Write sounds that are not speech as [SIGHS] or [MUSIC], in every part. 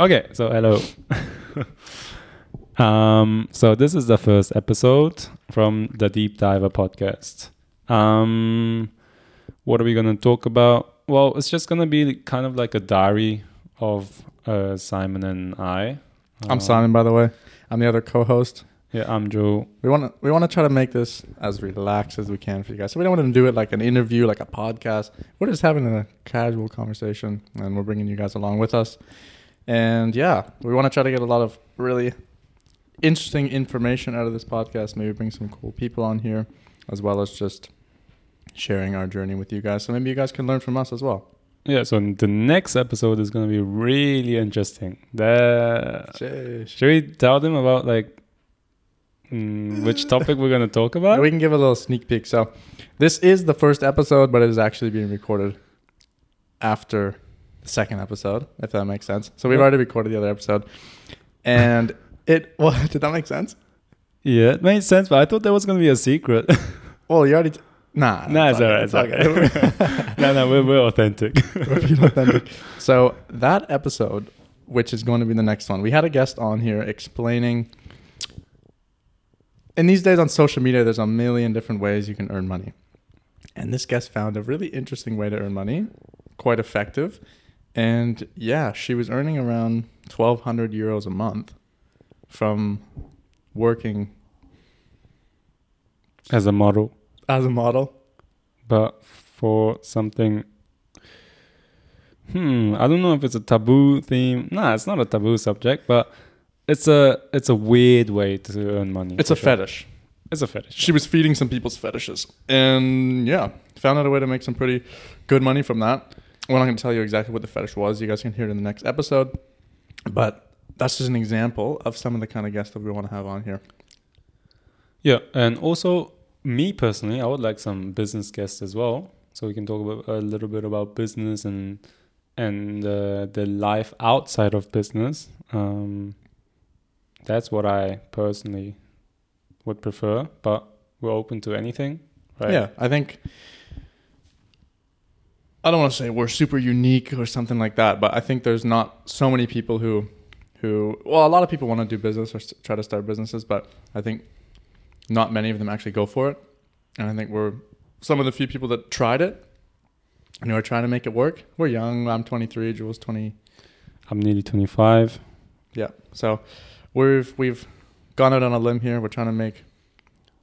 Okay, so hello. [LAUGHS] um, so this is the first episode from the Deep Diver podcast. Um, what are we gonna talk about? Well, it's just gonna be kind of like a diary of uh, Simon and I. I'm Uh, Simon, by the way. I'm the other co-host. Yeah, I'm Joe. We want to we want to try to make this as relaxed as we can for you guys. So we don't want to do it like an interview, like a podcast. We're just having a casual conversation, and we're bringing you guys along with us. And yeah, we want to try to get a lot of really interesting information out of this podcast. Maybe bring some cool people on here, as well as just sharing our journey with you guys. So maybe you guys can learn from us as well. Yeah, so the next episode is gonna be really interesting. The Sheesh. should we tell them about like mm, which topic we're gonna talk about? We can give a little sneak peek. So, this is the first episode, but it is actually being recorded after second episode, if that makes sense. So we've already recorded the other episode, and [LAUGHS] it. [LAUGHS] What did that make sense? Yeah, it made sense, but I thought there was gonna be a secret. [LAUGHS] Well, you already. T- nah, nah, it's alright. It's okay. no, no, we're, we're authentic. We're being authentic. So that episode, which is going to be the next one, we had a guest on here explaining. In these days on social media, there's a million different ways you can earn money, and this guest found a really interesting way to earn money, quite effective, and yeah, she was earning around 1,200 euros a month from working As a model, as a model. but for something. Hmm, I don't know if it's a taboo theme. Nah, it's not a taboo subject, but it's a it's a weird way to earn money. It's a sure. fetish. It's a fetish. she was feeding some people's fetishes and yeah found out a way to make some pretty good money from that we're not going to tell you exactly what the fetish was you guys can hear it in the next episode but that's just an example of some of the kind of guests that we want to have on here Yeah, and also me personally, I would like some business guests as well, so we can talk about a little bit about business and and uh, the life outside of business. Um, that's what I personally would prefer, but we're open to anything, right? yeah i think i don't want to say we're super unique or something like that but i think there's not so many people who who well a lot of people want to do business or try to start businesses but i think not many of them actually go for it. And i think we're some of the few people that tried it and who are trying to make it work. We're young. I'm 23 jules 20 I'm nearly 25. yeah. So we've we've gone out on a limb here. We're trying to make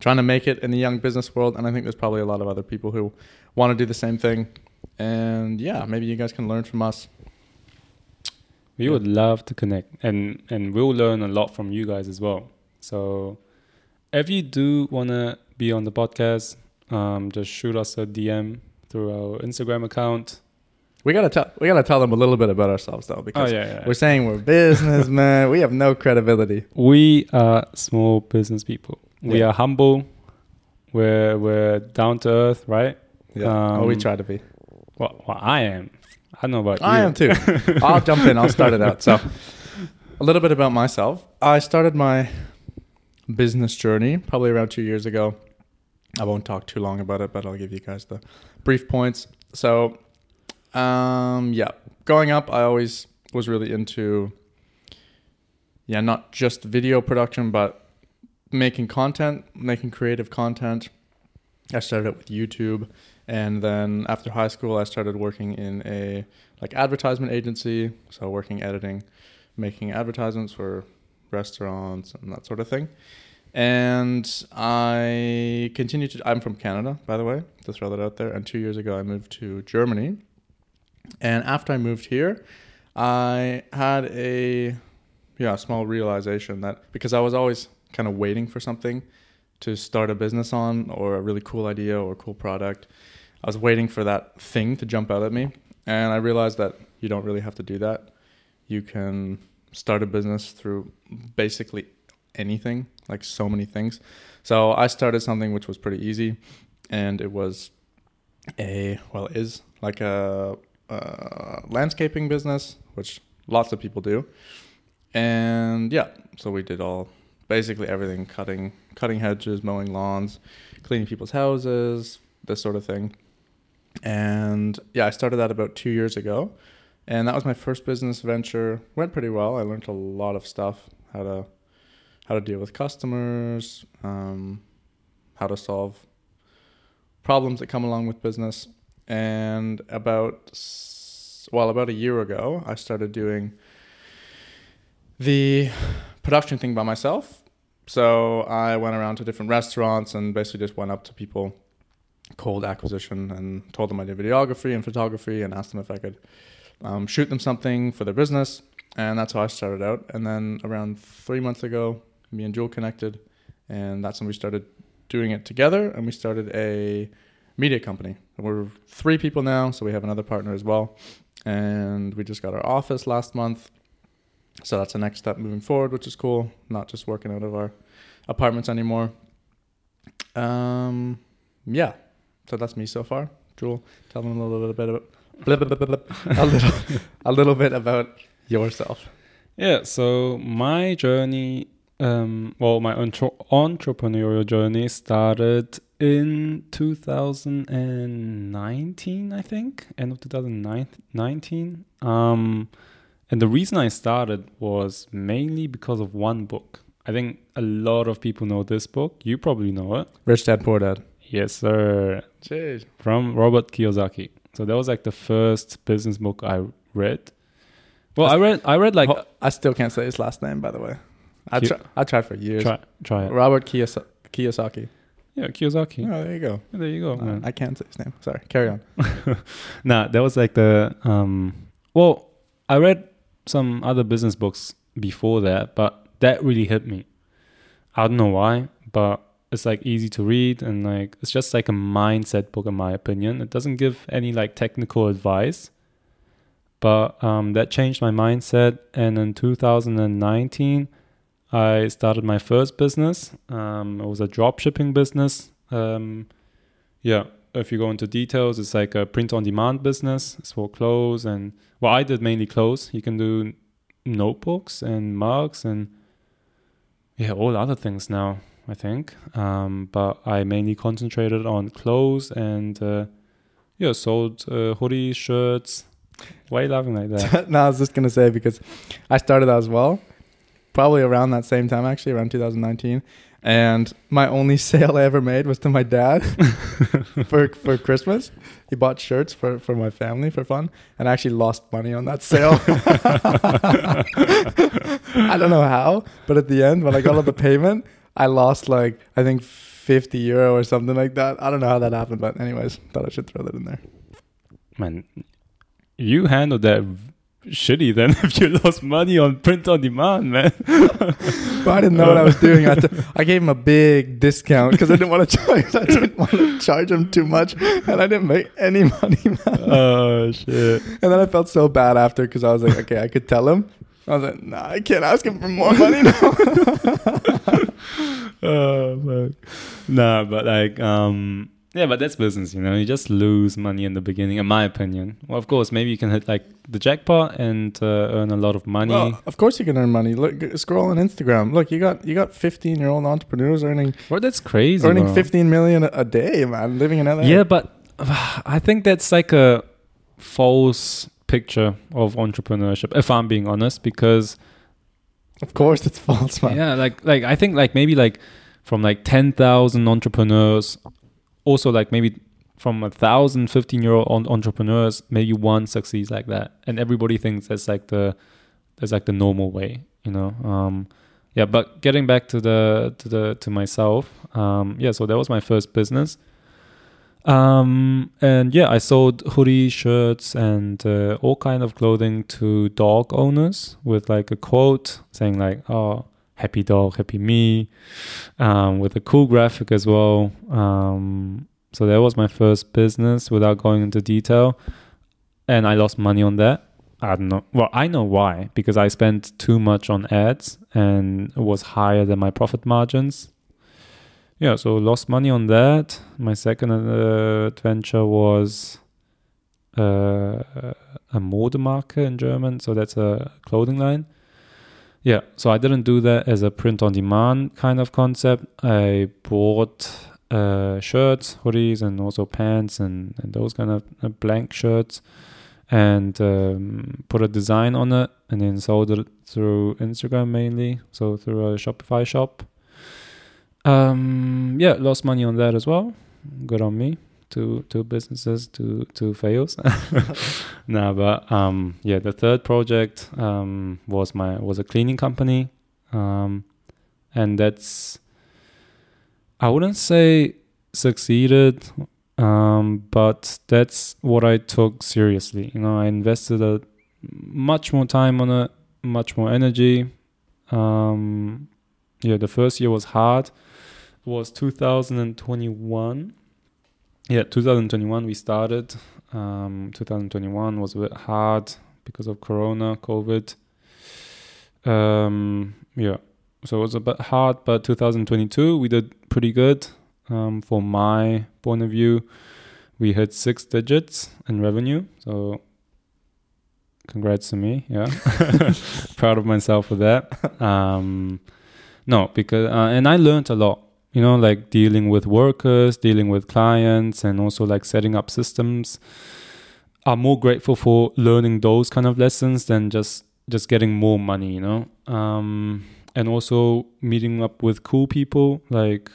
trying to make it in the young business world and i think there's probably a lot of other people who want to do the same thing and yeah maybe you guys can learn from us We Yeah. would love to connect, and and we'll learn a lot from you guys as well. So, if you do wanna be on the podcast, um, just shoot us a DM through our Instagram account. we gotta tell we gotta tell them a little bit about ourselves though Oh because yeah, yeah. we're saying we're businessmen we have no credibility We are small business people. We Yeah. are humble. We're we're down to earth, right? yeah well, we Um, try to be Well, well I am. I don't know about I you. am too. [LAUGHS] I'll jump in. I'll start it out. So, a little bit about myself. I started my business journey probably around two years ago. I won't talk too long about it, but I'll give you guys the brief points. So, um, yeah, growing up, I always was really into, yeah, not just video production, but making content, making creative content. I started it with YouTube, and then after high school, I started working in a like advertisement agency, so working editing, making advertisements for restaurants and that sort of thing. And I continued to. I'm from Canada, by the way, to throw that out there. And two years ago, I moved to Germany. And after I moved here, I had a yeah small realization that because I was always kind of waiting for something to start a business on or a really cool idea or a cool product. I was waiting for that thing to jump out at me. And I realized that you don't really have to do that. You can start a business through basically anything, like so many things. So I started something which was pretty easy. And it was a, well, is like a, a landscaping business, which lots of people do. And yeah, so we did all basically everything cutting cutting hedges mowing lawns cleaning people's houses this sort of thing and yeah i started that about two years ago and that was my first business venture. Went pretty well. I learned a lot of stuff how to how to deal with customers, um, how to solve problems that come along with business. And about well, about a year ago, I started doing the production thing by myself. So I went around to different restaurants and basically just went up to people, cold acquisition, and told them I did videography and photography, and asked them if I could um, shoot them something for their business. And that's how I started out. And then around three months ago, me and Juil connected, and that's when we started doing it together. And we started a media company. We're three people now, so we have another partner as well. And we just got our office last month. So that's the next step moving forward, which is cool. Not just working out of our apartments anymore. Um, yeah. So that's me so far. Juil, tell them a little bit about a little, [LAUGHS] a little bit about yourself. Yeah, so my journey, um, well, my entre- entrepreneurial journey started in 2019, I think, end of 2019. Um, and the reason I started was mainly because of one book. I think a lot of people know this book. You probably know it. Rich Dad Poor Dad. Yes, sir. Jeez. From Robert Kiyosaki. So that was like the first business book I read. Well, I read I read like Oh, I still can't say his last name, by the way. I Ki- try, I tried for years. try try it. Robert Kiyos- Kiyosaki. Yeah, Kiyosaki. Oh, there you go. There you go, Uh. I can't say his name. Sorry. Carry on. [LAUGHS] Nah, that was like the um. Well, I read some other business books before that, but that really hit me. I don't know why, but it's like easy to read and like it's just like a mindset book in my opinion. It doesn't give any like technical advice, but um, that changed my mindset. And in 2019, I started my first business. Um, it was a drop shipping business. Um, yeah, if you go into details, it's like a print on demand business. It's for clothes and well, I did mainly clothes. You can do notebooks and mugs and yeah, all other things now. I think, um, but I mainly concentrated on clothes and uh, yeah, sold uh, hoodies, shirts. Why are you laughing like that? [LAUGHS] no, I was just gonna say because I started as well, probably around that same time, actually around 2019. And my only [LAUGHS] sale I ever made was to my dad [LAUGHS] for for Christmas. He bought shirts for for my family for fun, and I actually lost money on that sale. I don't know how, but at the end, when I got all the payment, I lost like I think 50 euro or something like that. I don't know how that happened, but anyways, thought I should throw that in there. Man, you handled that shitty then [LAUGHS] if you lost money on print on demand, man. [LAUGHS] But I didn't know what I was doing. I, t- [LAUGHS] I gave him a big discount because I didn't want to charge. I didn't want to charge him too much, and I didn't make any money. Man. oh shit. And then I felt so bad after because I was like, okay, I could tell him. I was like, nah, I can't ask him for more money now. [LAUGHS] oh fuck. Nah, but like um yeah, but that's business, you know. You just lose money in the beginning, in my opinion. Well, of course, maybe you can hit like the jackpot and uh, earn a lot of money. well, of course you can earn money. Look, scroll on Instagram. Look, you got you got 15 year old entrepreneurs earning well, that's crazy. earning bro. 15 million a- a day, man, living in LA. Yeah, but [SIGHS] I think that's like a false picture of entrepreneurship, if I'm being honest, because of course it's false, man. yeah, like like I think like maybe like from like ten thousand entrepreneurs, also like maybe from a thousand 15 year old entrepreneurs, maybe one succeeds like that, and everybody thinks that's like the that's like the normal way, you know. Um, yeah, but getting back to the to the to myself, um, yeah, so that was my first business. Um, and yeah, I sold hoodie shirts and uh, all kind of clothing to dog owners with like a quote saying like, "Oh, happy dog, happy me," um, with a cool graphic as well. Um, so that was my first business without going into detail, and I lost money on that. I don't know. Well, I know why because I spent too much on ads and it was higher than my profit margins. Yeah, so lost money on that. My second uh, adventure was uh, a Modemarke in German, so that's a clothing line. Yeah, so I didn't do that as a print on demand kind of concept. I bought uh, shirts, hoodies, and also pants and, and those kind of uh, blank shirts and um, put a design on it and then sold it through Instagram mainly, so through a Shopify shop. Um, yeah, lost money on that as well. Good on me. Two two businesses, two two fails. [LAUGHS] nah, but um, yeah, the third project um, was my was a cleaning company, um, and that's I wouldn't say succeeded, um, but that's what I took seriously. You know, I invested a much more time on it, much more energy. Um, yeah, the first year was hard. Was 2021. Yeah, 2021 we started. Um, 2021 was a bit hard because of Corona, COVID. Um, yeah, so it was a bit hard, but 2022 we did pretty good. Um, from my point of view, we hit six digits in revenue. So congrats to me. Yeah, [LAUGHS] proud of myself for that. Um, no, because uh, and I learned a lot. You know, like dealing with workers, dealing with clients, and also like setting up systems. I'm more grateful for learning those kind of lessons than just just getting more money. You know, um, and also meeting up with cool people like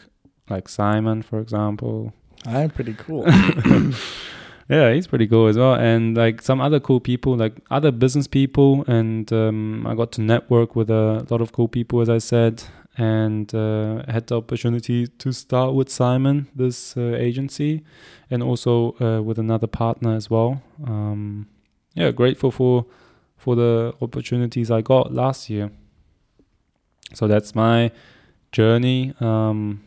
like Simon, for example. I'm pretty cool. [LAUGHS] yeah, he's pretty cool as well, and like some other cool people, like other business people, and um, I got to network with a lot of cool people, as I said, and uh, had the opportunity to start with Simon, this uh, agency, and also uh, with another partner as well. Um, yeah, grateful for for the opportunities I got last year. So that's my journey. Um,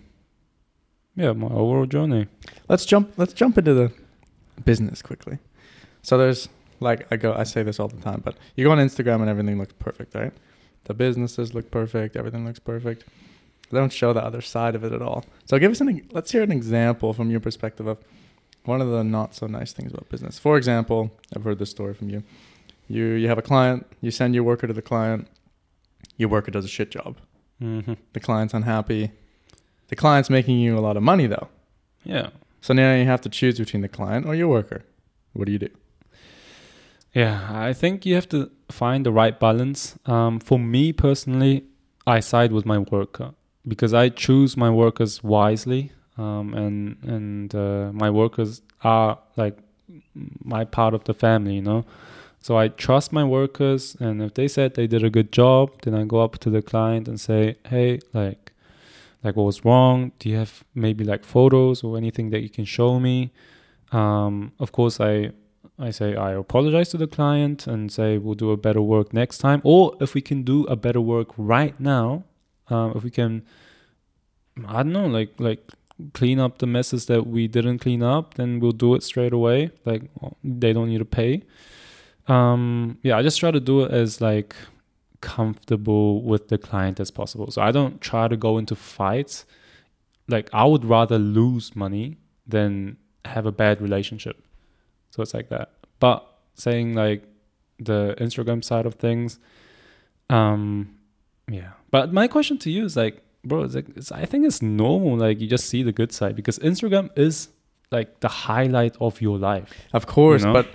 yeah, my overall journey. Let's jump. Let's jump into the business quickly. So there's like I go. I say this all the time, but you go on Instagram and everything looks perfect, right? The businesses look perfect. Everything looks perfect. They don't show the other side of it at all. So give us an. Let's hear an example from your perspective of one of the not so nice things about business. For example, I've heard this story from you. You you have a client. You send your worker to the client. Your worker does a shit job. Mm-hmm. The client's unhappy. The client's making you a lot of money though. Yeah. So now you have to choose between the client or your worker. What do you do? Yeah, I think you have to find the right balance. Um, for me personally, I side with my worker because I choose my workers wisely, um, and and uh, my workers are like my part of the family, you know. So I trust my workers, and if they said they did a good job, then I go up to the client and say, "Hey, like, like what was wrong? Do you have maybe like photos or anything that you can show me?" Um, of course, I I say I apologize to the client and say we'll do a better work next time, or if we can do a better work right now, um, if we can, I don't know, like like clean up the messes that we didn't clean up, then we'll do it straight away. Like they don't need to pay. Um, yeah, I just try to do it as like comfortable with the client as possible. So I don't try to go into fights. Like I would rather lose money than have a bad relationship. So it's like that. But saying like the Instagram side of things, um, yeah. But my question to you is like, bro, it's like it's, I think it's normal. Like you just see the good side because Instagram is like the highlight of your life. Of course, You know? but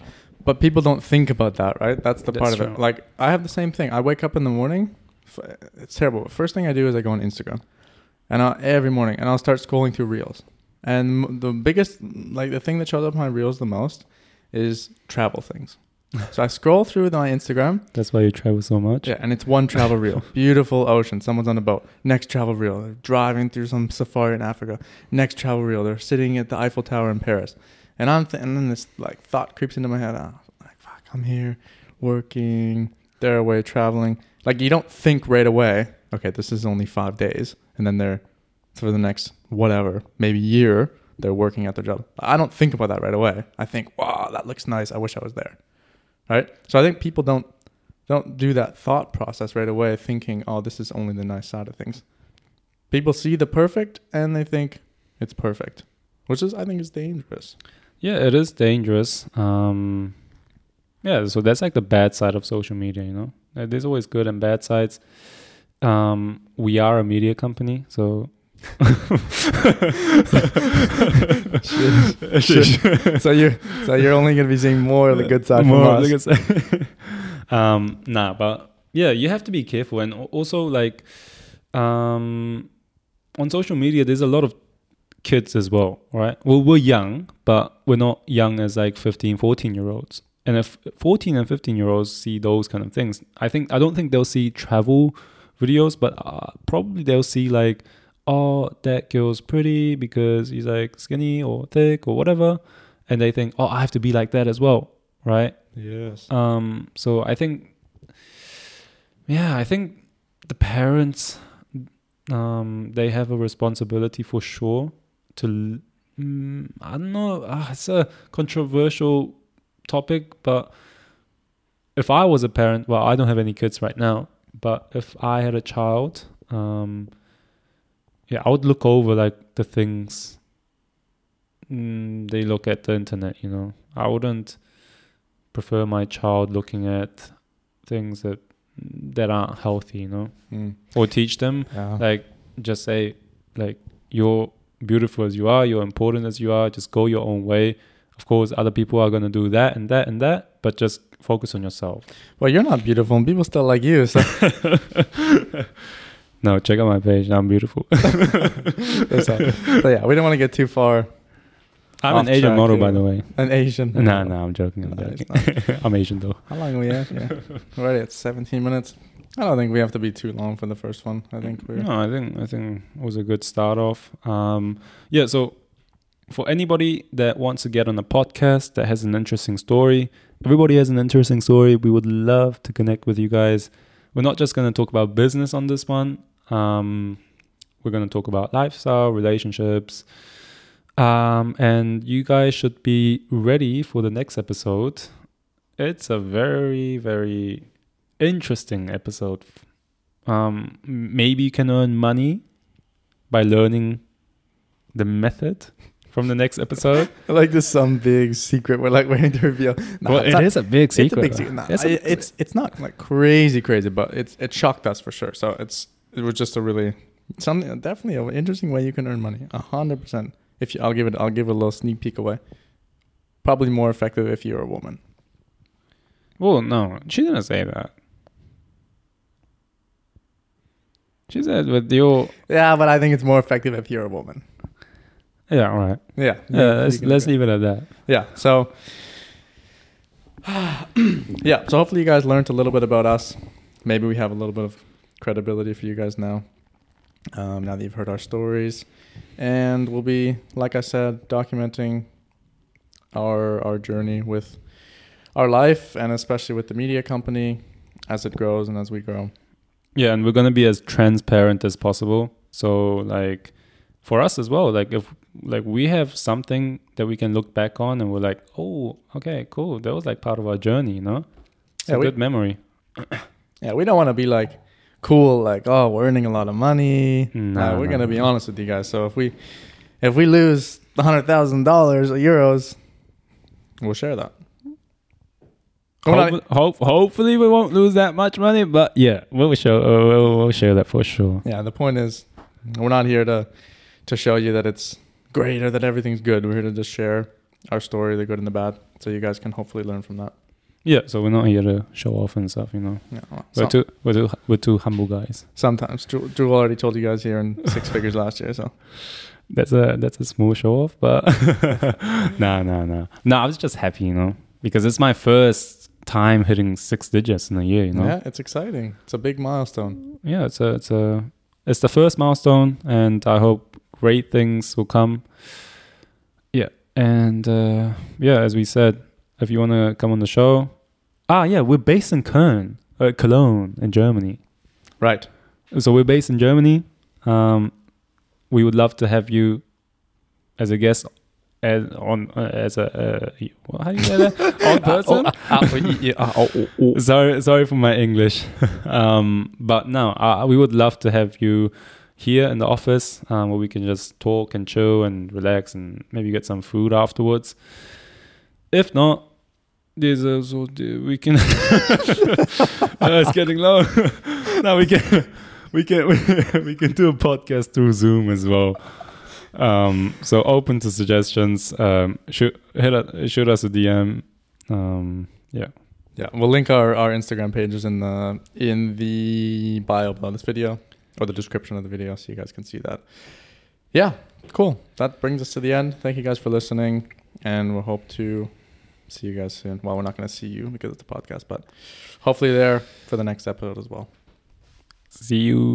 but people don't think about that, right? That's the part That's of it. Like I have the same thing. I wake up in the morning. It's terrible. First thing I do is I go on Instagram, and I, every morning, and I'll start scrolling through reels. And the biggest, like the thing that shows up on my reels the most, is travel things. so I scroll through my Instagram, That's why you travel so much. yeah, and it's one travel reel. [LAUGHS] Beautiful ocean. Someone's on a boat. Next travel reel. They're driving through some safari in Africa. Next travel reel. They're sitting at the Eiffel Tower in Paris. And I'm th- and then this like thought creeps into my head. Oh, like fuck, I'm here working. They're away traveling. Like you don't think right away. Okay, this is only five days, and then they're for the next whatever, maybe year, they're working at their job. I don't think about that right away. I think, wow, that looks nice. I wish I was there. Right. So I think people don't don't do that thought process right away thinking oh this is only the nice side of things people see the perfect and they think it's perfect which is i think is dangerous Yeah, it is dangerous. Um, yeah, so that's like the bad side of social media, you know. There's always good and bad sides. Um, we are a media company, so [LAUGHS] so you're so you're only gonna be seeing more of the good side More of the good side. [LAUGHS] um, nah, but yeah, you have to be careful, and also like, um, on social media, there's a lot of kids as well, right? Well, we're young, but we're not young as like 15, 14 year olds. And if 14 and 15 year olds see those kind of things, I think I don't think they'll see travel videos, but uh, probably they'll see like, oh, that girl's pretty because he's like skinny or thick or whatever, and they think, oh, I have to be like that as well, right? Yes. Um, so I think, yeah, I think the parents, um, they have a responsibility for sure to, mm, I don't know, uh, it's a controversial topic, but if I was a parent, well, I don't have any kids right now, but if I had a child, um, yeah, I would look over like the things mm, they look at the internet, you know. I wouldn't prefer my child looking at things that that aren't healthy, you know, Mm. or teach them Yeah. like just say like you're beautiful as you are, you're important as you are, just go your own way. Of course, other people are gonna do that and that and that, but just focus on yourself. well, you're not beautiful, and people still like you. So [LAUGHS] No, check out my page. I'm beautiful. [LAUGHS] All. so yeah, we don't want to get too far. I'm an Asian model, by the way. An Asian. No, no, I'm joking. I'm No, joking. [LAUGHS] I'm Asian though. How long are we at? Yeah, [LAUGHS] we're already at 17 minutes. I don't think we have to be too long for the first one. I think we're. No, I think I think it was a good start off. Um, yeah, so for anybody that wants to get on a podcast that has an interesting story, everybody has an interesting story. We would love to connect with you guys. We're not just going to talk about business on this one. Um, we're going to talk about lifestyle, relationships, um, and you guys should be ready for the next episode. It's a very very interesting episode um, maybe you can earn money by learning the method from the next episode. [LAUGHS] like this some big secret we're like waiting to reveal. No, well, it's it not- is a big secret. It's a big secret. No, It's a- it's it's not like crazy crazy, but it's it shocked us for sure. So it's it was just a really something definitely an interesting way you can earn money. A hundred percent. If you, I'll give it, I'll give a little sneak peek away. Probably more effective if you're a woman. well, no, she didn't say that. She said with your Yeah, but I think it's more effective if you're a woman. yeah, all right. Yeah. Yeah, let's, let's agree. leave it at that. Yeah. So, [SIGHS] yeah. So hopefully you guys learned a little bit about us. Maybe we have a little bit of credibility for you guys now. Um, now that you've heard our stories, and we'll be, like I said, documenting our our journey with our life, and especially with the media company as it grows and as we grow. Yeah, and we're gonna be as transparent as possible. So like for us as well, like if like we have something that we can look back on and we're like, oh, okay, cool. That was like part of our journey, you know? It's Yeah, a we- good memory. [COUGHS] Yeah, we don't want to be like cool, like oh, we're earning a lot of money. No, Uh, we're no, gonna be honest with you guys. So if we if we lose a hundred thousand dollars or euros, we'll share that. We're not- Hope, hope, hopefully we won't lose that much money, but yeah, we'll show uh, we'll, we'll share that for sure. yeah, the point is, we're not here to to show you that it's great or that everything's good. We're here to just share our story, the good and the bad, so you guys can hopefully learn from that. Yeah, so we're not here to show off and stuff, you know. Yeah, well, We're some- two we're two we're two humble guys. sometimes Drew, Drew already told you guys here in six [LAUGHS] figures last year, so That's a that's a small show off, but no, no, no, no. I was just happy, you know, because it's my first time hitting six digits in a year, you know. yeah, it's exciting. It's a big milestone. yeah, it's a it's a it's the first milestone, and I hope great things will come. Yeah, and uh, yeah, as we said, if you want to come on the show, ah, yeah, we're based in Köln, uh, Cologne, in Germany. Right. So we're based in Germany. Um, we would love to have you as a guest. As on uh, as a uh, what- how do you say that [LAUGHS] on person? [LAUGHS] oh, sorry, sorry for my English. [LAUGHS] um, but no, uh, we would love to have you here in the office um, where we can just talk and chill and relax and maybe get some food afterwards. If not, there's also we can. uh, it's getting low. [LAUGHS] now we can we can [LAUGHS] we can do a podcast through Zoom as well. Um, so open to suggestions. Um, shoot hit a, shoot us a DM. Um, yeah. Yeah, we'll link our, our Instagram pages in the in the bio below this video or the description of the video, so you guys can see that. Yeah, cool. That brings us to the end. Thank you guys for listening, and we'll hope to see you guys soon. Well, we're not going to see you because it's a podcast, but hopefully there for the next episode as well. See you.